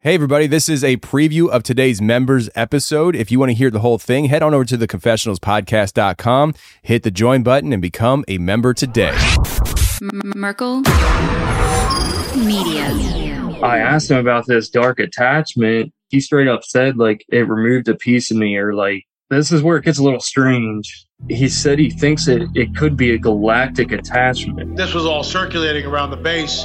Hey, everybody, this is a preview of today's members episode. If you want to hear the whole thing, head on over to theconfessionalspodcast.com, hit the join button, and become a member today. Merkel Media. I asked him about this dark attachment. He straight up said, like, it removed a piece of me, or like, this is where it gets a little strange. He said he thinks it, it could be a galactic attachment. This was all circulating around the base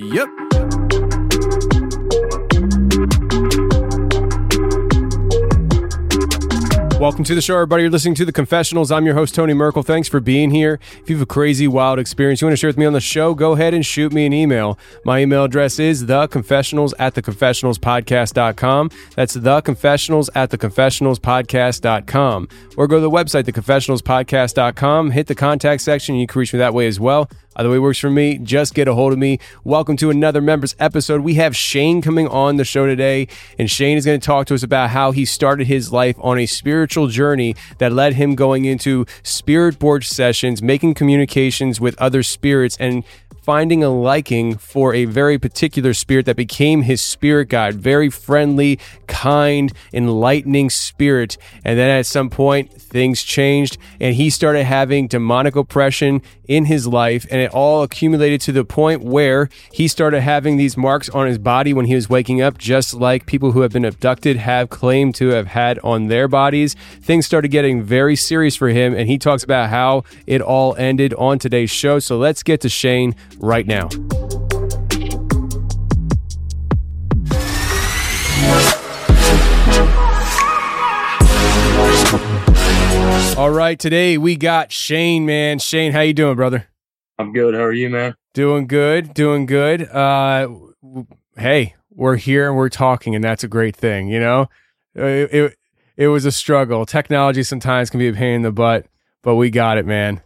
Yep. Welcome to the show, everybody. You're listening to The Confessionals. I'm your host, Tony Merkel. Thanks for being here. If you have a crazy, wild experience you want to share with me on the show, go ahead and shoot me an email. My email address is theconfessionals at theconfessionalspodcast.com. That's theconfessionals at theconfessionalspodcast.com. Or go to the website, theconfessionalspodcast.com, hit the contact section, and you can reach me that way as well. Either way works for me. Just get a hold of me. Welcome to another members episode. We have Shane coming on the show today, and Shane is going to talk to us about how he started his life on a spiritual journey that led him going into spirit board sessions, making communications with other spirits, and finding a liking for a very particular spirit that became his spirit guide. Very friendly, kind, enlightening spirit. And then at some point, things changed and he started having demonic oppression in his life. And it all accumulated to the point where he started having these marks on his body when he was waking up, just like people who have been abducted have claimed to have had on their bodies. Things started getting very serious for him. And he talks about how it all ended on today's show. So let's get to Shane right now. All right, today we got Shane, man. Shane, how you doing, brother? I'm good. How are you, man? Doing good, doing good. Uh w- hey, we're here and we're talking and that's a great thing, you know? Uh, It, it it was a struggle. Technology sometimes can be a pain in the butt, but we got it, man.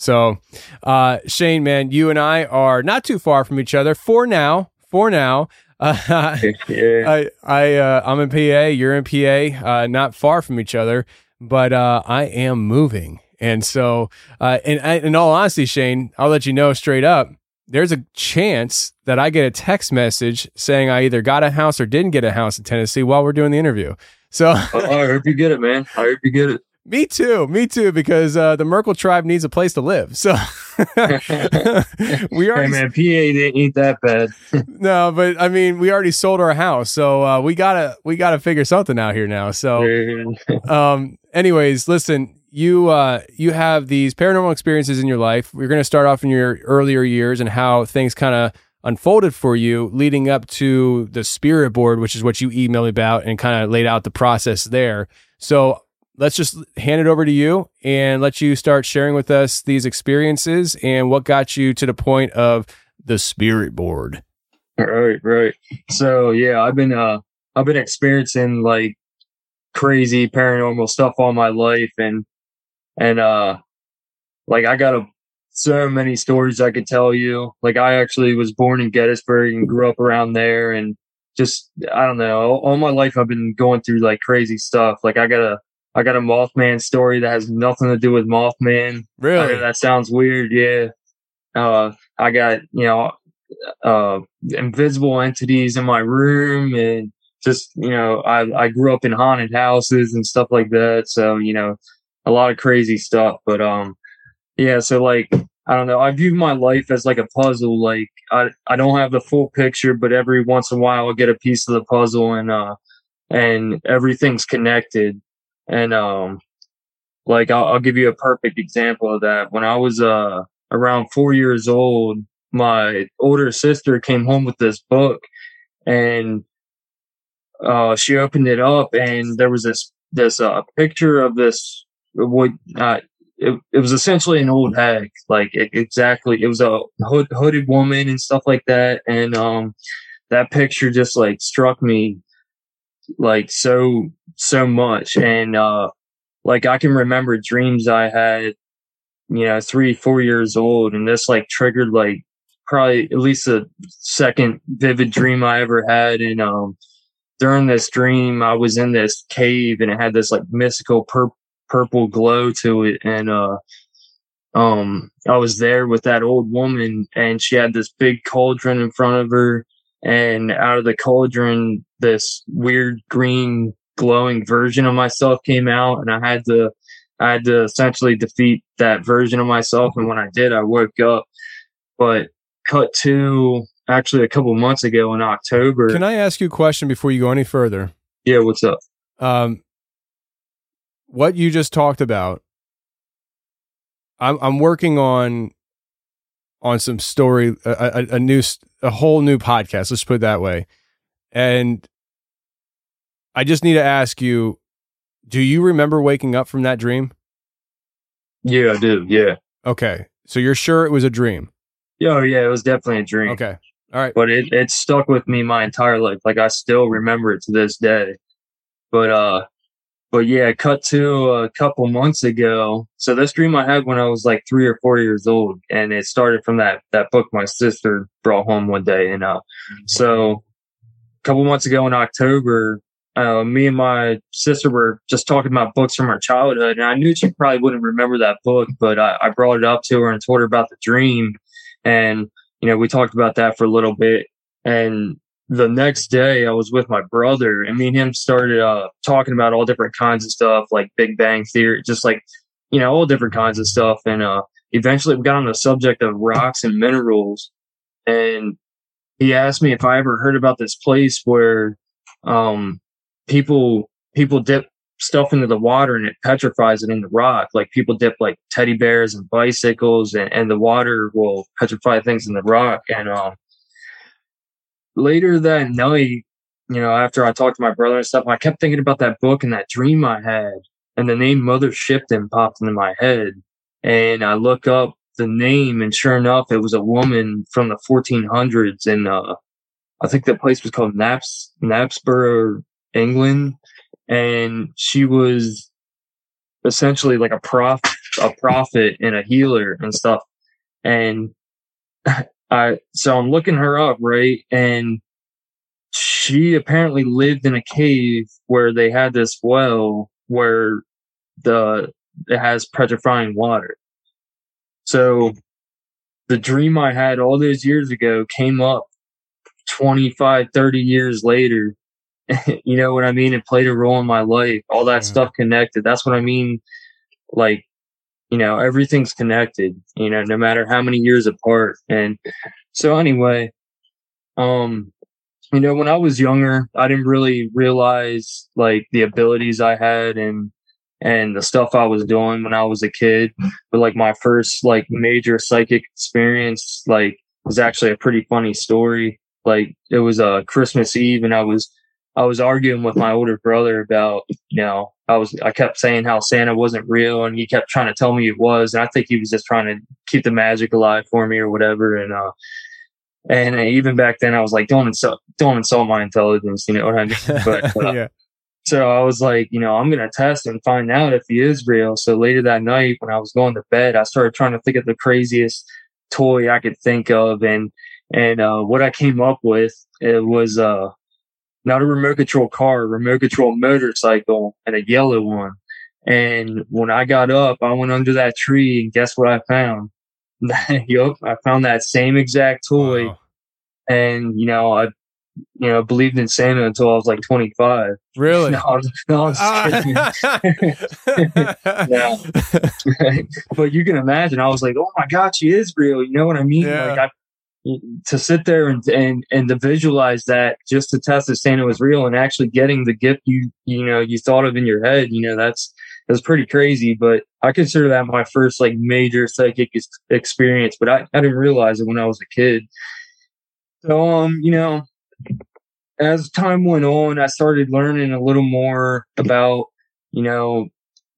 So, uh, Shane, man, you and I are not too far from each other for now. For now, uh, Yeah. I, I, uh, I'm in PA. You're in PA. Uh, not far from each other, but uh, I am moving, and so, uh, in, in all honesty, Shane, I'll let you know straight up. There's a chance that I get a text message saying I either got a house or didn't get a house in Tennessee while we're doing the interview. So. I, I hope you get it, man. I hope you get it. Me too. Me too. Because uh, the Merkel tribe needs a place to live. So we Hey, man, PA didn't eat that bad. no, but I mean, we already sold our house, so uh, we gotta we gotta figure something out here now. So, um, anyways, listen, you uh, you have these paranormal experiences in your life. We're gonna start off in your earlier years and how things kind of unfolded for you leading up to the spirit board, which is what you emailed me about and kind of laid out the process there. So let's just hand it over to you and let you start sharing with us these experiences and what got you to the point of the spirit board. Right, right. So yeah, I've been uh I've been experiencing like crazy paranormal stuff all my life and and uh like I got a so many stories I could tell you. Like I actually was born in Gettysburg and grew up around there and just I don't know. All, all my life I've been going through like crazy stuff. Like I got a I got a Mothman story that has nothing to do with Mothman. Really? that sounds weird, yeah. Uh, I got you know uh, invisible entities in my room, and just you know, I I grew up in haunted houses and stuff like that. So you know, a lot of crazy stuff. But um, yeah. So like, I don't know. I view my life as like a puzzle. Like I I don't have the full picture, but every once in a while I'll get a piece of the puzzle, and uh, and everything's connected. And um, like I'll, I'll give you a perfect example of that. When I was uh around four years old, my older sister came home with this book, and uh, she opened it up, and there was this this uh, picture of this what uh, it, it was essentially an old hag, like it, exactly. It was a hood, hooded woman and stuff like that, and um, that picture just like struck me like so so much, and uh, like I can remember dreams I had, you know, three four years old, and this like triggered like probably at least a second vivid dream I ever had, and um during this dream, I was in this cave and it had this like mystical pur- purple glow to it. And, uh, um, I was there with that old woman and she had this big cauldron in front of her. And out of the cauldron, this weird green glowing version of myself came out and I had to, I had to essentially defeat that version of myself. And when I did, I woke up, but cut to actually a couple months ago in October. Can I ask you a question before you go any further? yeah. What's up? Um, what you just talked about, I'm I'm working on on some story, a, a, a new, a whole new podcast. Let's put it that way. And I just need to ask you: Do you remember waking up from that dream? Yeah, I do. Yeah. Okay, so you're sure it was a dream? Yeah, oh, yeah, it was definitely a dream. Okay, all right. But it, it stuck with me my entire life. Like I still remember it to this day. But uh but yeah, cut to a couple months ago. So this dream I had when I was like three or four years old, and it started from that that book my sister brought home one day. And uh so a couple months ago in October, uh, me and my sister were just talking about books from our childhood, and I knew she probably wouldn't remember that book, but I, I brought it up to her and told her about the dream, and you know we talked about that for a little bit, and the next day I was with my brother, and me and him started uh, talking about all different kinds of stuff, like Big Bang Theory, just like you know all different kinds of stuff, and uh, eventually we got on the subject of rocks and minerals, and he asked me if I ever heard about this place where um, people people dip stuff into the water and it petrifies it in the rock. Like people dip like teddy bears and bicycles, and, and the water will petrify things in the rock. And um, later that night, you know, after I talked to my brother and stuff, I kept thinking about that book and that dream I had, and the name Mother Shipton popped into my head. And I look up the name, and sure enough, it was a woman from the 1400s, and uh, I think the place was called Naps Knapsborough, England, and she was essentially like a prof a prophet and a healer and stuff. And I so I'm looking her up, right? And she apparently lived in a cave where they had this well where the it has petrifying water. So the dream I had all those years ago came up 25, 30 years later. you know what I mean? It played a role in my life. All that stuff connected. That's what I mean. Like, you know, everything's connected, you know, no matter how many years apart. And so anyway, um, you know, when I was younger, I didn't really realize like the abilities I had and and the stuff I was doing when I was a kid. But like my first like major psychic experience, like was actually a pretty funny story. Like it was a uh, Christmas Eve and I was I was arguing with my older brother about, you know, I was I kept saying how Santa wasn't real and he kept trying to tell me it was. And I think he was just trying to keep the magic alive for me or whatever. And uh and even back then I was like, don't insult don't insult my intelligence, you know what I mean? But uh, yeah. so I was like, you know, I'm going to test and find out if he is real. So later that night, when I was going to bed, I started trying to think of the craziest toy I could think of. And, and, uh, what I came up with, it was, uh, not a remote control car, a remote control motorcycle and a yellow one. And when I got up, I went under that tree and guess what I found? yup, I found that same exact toy. Wow. And, you know, I, you know, believed in Santa until I was like 25. Really? No, no, I'm just ah. kidding. Yeah. but you can imagine, I was like, oh my God, she is real. You know what I mean? Yeah. Like, I, to sit there and, and, and to visualize that just to test that Santa was real and actually getting the gift you, you know, you thought of in your head, you know, that's, that's pretty crazy. But I consider that my first like major psychic ex- experience, but I, I didn't realize it when I was a kid. So, um, you know, as time went on, I started learning a little more about, you know,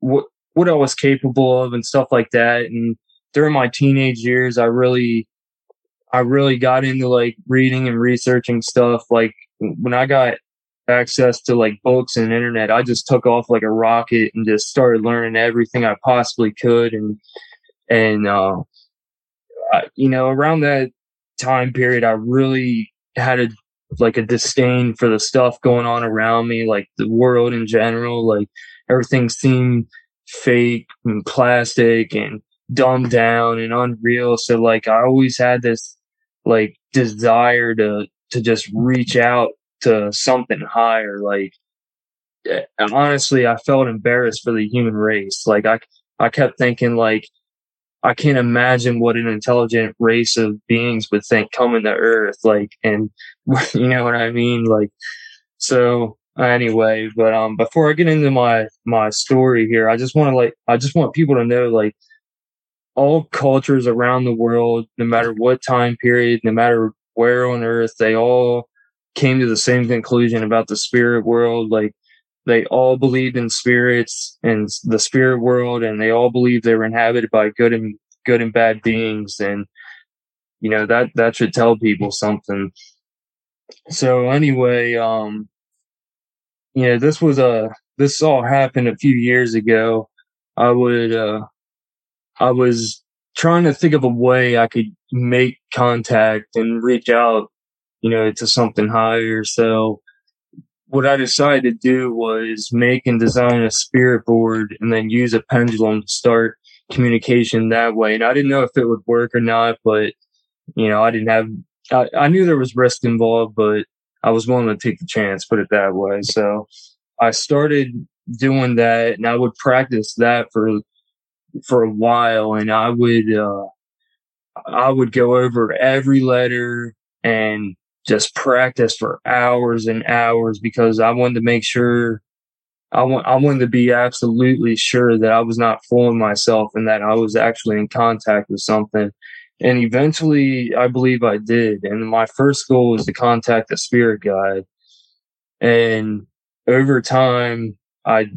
what what I was capable of and stuff like that. And during my teenage years, I really, I really got into like reading and researching stuff. Like when I got access to like books and internet, I just took off like a rocket and just started learning everything I possibly could. And, and, uh, I, you know, around that time period, I really had a, like a disdain for the stuff going on around me, like the world in general, like everything seemed fake and plastic and dumbed down and unreal. So like I always had this like desire to to just reach out to something higher. Like eh, honestly, I felt embarrassed for the human race. Like I I kept thinking like I can't imagine what an intelligent race of beings would think coming to Earth. Like and you know what I mean? Like so anyway, but um before I get into my my story here, I just want to like I just want people to know like all cultures around the world, no matter what time period, no matter where on earth, they all came to the same conclusion about the spirit world. Like they all believed in spirits and the spirit world, and they all believed they were inhabited by good and good and bad beings. And you know that that should tell people something. So anyway, um, you know, this was a this all happened a few years ago. I would uh I was trying to think of a way I could make contact and reach out, you know, to something higher. So what I decided to do was make and design a spirit board and then use a pendulum to start communication that way. And I didn't know if it would work or not, but you know, I didn't have I, I knew there was risk involved, but I was willing to take the chance, put it that way. So I started doing that and I would practice that for for a while and I would uh I would go over every letter and just practice for hours and hours because I wanted to make sure I want I wanted to be absolutely sure that I was not fooling myself and that I was actually in contact with something. And eventually I believe I did. And my first goal was to contact the spirit guide. And over time I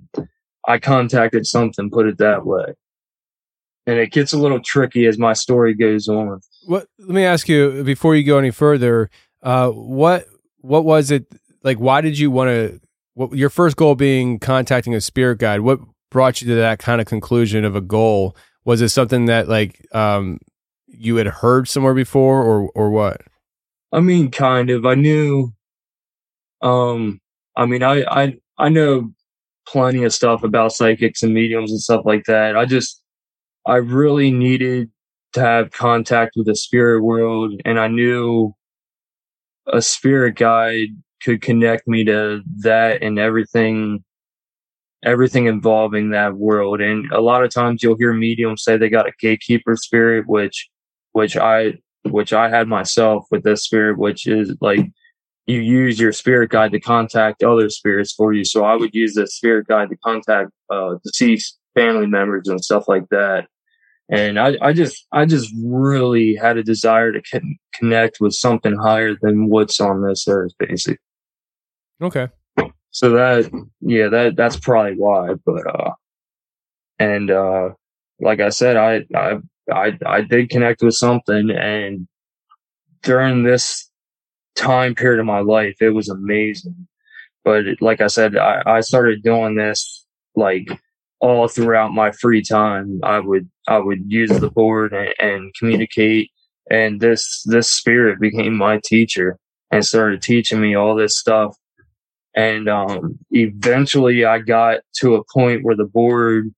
I contacted something, put it that way. And it gets a little tricky as my story goes on. What? Let me ask you before you go any further. Uh, what what was it like? Why did you want to? What your first goal being contacting a spirit guide? What brought you to that kind of conclusion of a goal? Was it something that like um, you had heard somewhere before, or or what? I mean, kind of. I knew. Um, I mean, I I I know plenty of stuff about psychics and mediums and stuff like that. I just I really needed to have contact with the spirit world, and I knew a spirit guide could connect me to that and everything everything involving that world. And a lot of times you'll hear mediums say they got a gatekeeper spirit which which i which i had myself with this spirit which is like you use your spirit guide to contact other spirits for you. So i would use the spirit guide to contact uh deceased family members and stuff like that and I, I just I just really had a desire to con- connect with something higher than what's on this earth, basically. Okay. So that yeah, that that's probably why. But uh, and uh, like I said, I I I I did connect with something, and during this time period of my life, it was amazing. But like I said, I, I started doing this like all throughout my free time. I would I would use the board and, and communicate, and this this spirit became my teacher and started teaching me all this stuff And um, eventually I got to a point where the board,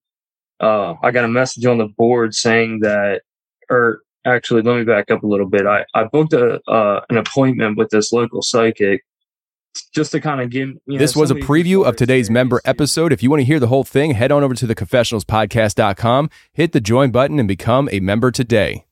uh, I got a message on the board saying that, or actually, let me back up a little bit. I, I booked a, uh, an appointment with this local psychic just to kind of give. You know, This was a preview of today's member episode. If you want to hear the whole thing, head on over to theconfessionalspodcast.com, hit the join button, and become a member today.